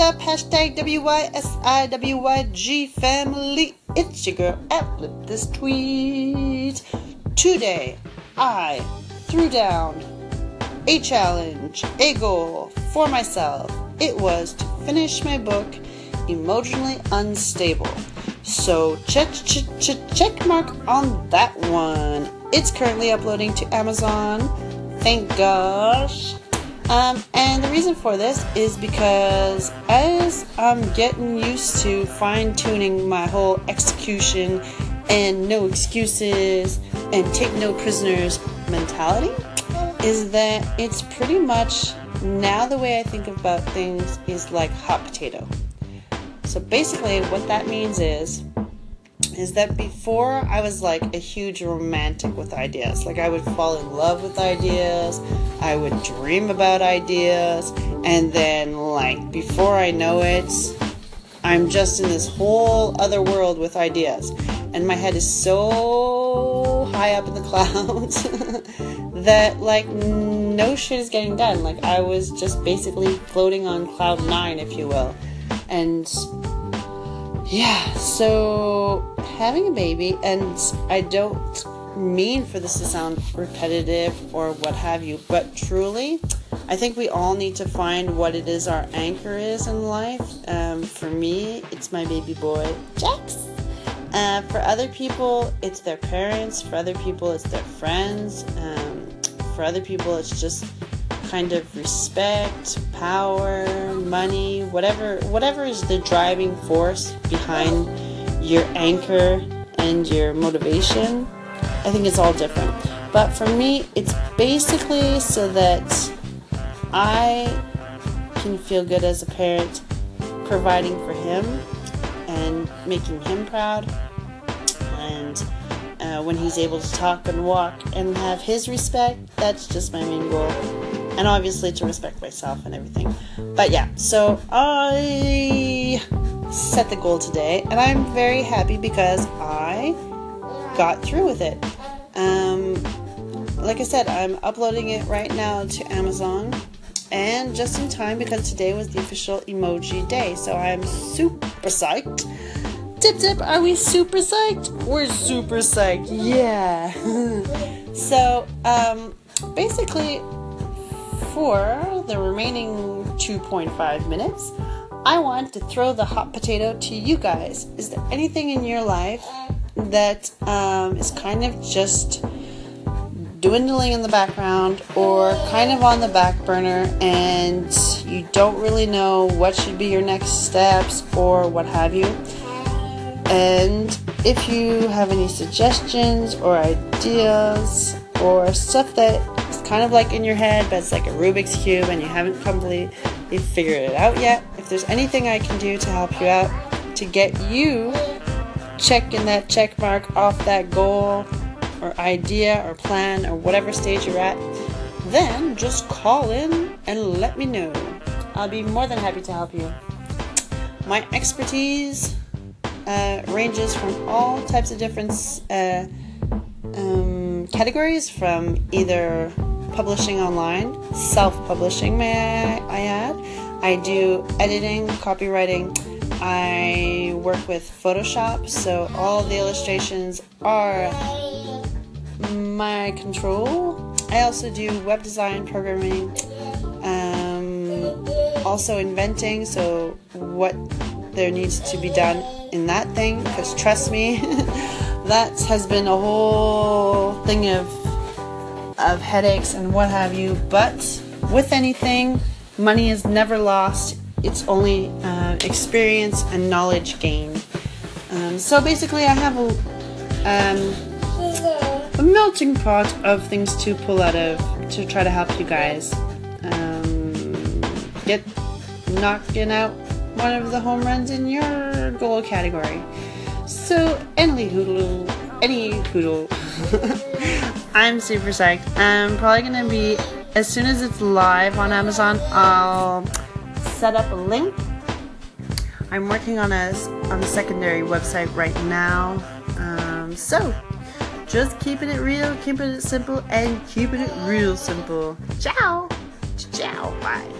up? Hashtag WYSIWYG family. It's your girl at Flip This Tweet. Today, I threw down a challenge, a goal for myself. It was to finish my book, Emotionally Unstable. So check, check, check, check mark on that one. It's currently uploading to Amazon. Thank gosh. Um, and the reason for this is because as I'm getting used to fine tuning my whole execution and no excuses and take no prisoners mentality, is that it's pretty much now the way I think about things is like hot potato. So basically, what that means is is that before I was like a huge romantic with ideas. Like I would fall in love with ideas, I would dream about ideas, and then like before I know it, I'm just in this whole other world with ideas. And my head is so high up in the clouds that like no shit is getting done. Like I was just basically floating on cloud 9 if you will. And yeah, so having a baby, and I don't mean for this to sound repetitive or what have you, but truly, I think we all need to find what it is our anchor is in life. Um, for me, it's my baby boy, Jax. Uh, for other people, it's their parents. For other people, it's their friends. Um, for other people, it's just kind of respect, power, money, whatever whatever is the driving force behind your anchor and your motivation. I think it's all different. But for me, it's basically so that I can feel good as a parent providing for him and making him proud and uh, when he's able to talk and walk and have his respect that's just my main goal and obviously to respect myself and everything. But yeah, so I set the goal today, and I'm very happy because I got through with it. Um, like I said, I'm uploading it right now to Amazon, and just in time because today was the official emoji day, so I'm super psyched. Tip tip, are we super psyched? We're super psyched, yeah. so, um, basically, for the remaining 2.5 minutes, I want to throw the hot potato to you guys. Is there anything in your life that um, is kind of just dwindling in the background or kind of on the back burner and you don't really know what should be your next steps or what have you? And if you have any suggestions or ideas or stuff that is kind of like in your head, but it's like a Rubik's Cube and you haven't completely figured it out yet, if there's anything I can do to help you out to get you checking that check mark off that goal or idea or plan or whatever stage you're at, then just call in and let me know. I'll be more than happy to help you. My expertise uh, ranges from all types of different uh, um, categories, from either publishing online, self publishing, may I, add. I do editing, copywriting. I work with Photoshop, so all the illustrations are my control. I also do web design, programming, um, also inventing, so what there needs to be done in that thing, because trust me, that has been a whole thing of of headaches and what have you. But with anything, money is never lost. It's only uh, experience and knowledge gained. Um, so basically, I have a, um, a melting pot of things to pull out of to try to help you guys um, get knocking out one of the home runs in your goal category. So, any hoodle, any hoodle. I'm super psyched. I'm probably gonna be as soon as it's live on Amazon. I'll set up a link. I'm working on a on a secondary website right now. Um, so just keeping it real, keeping it simple, and keeping it real simple. Ciao, ciao, bye.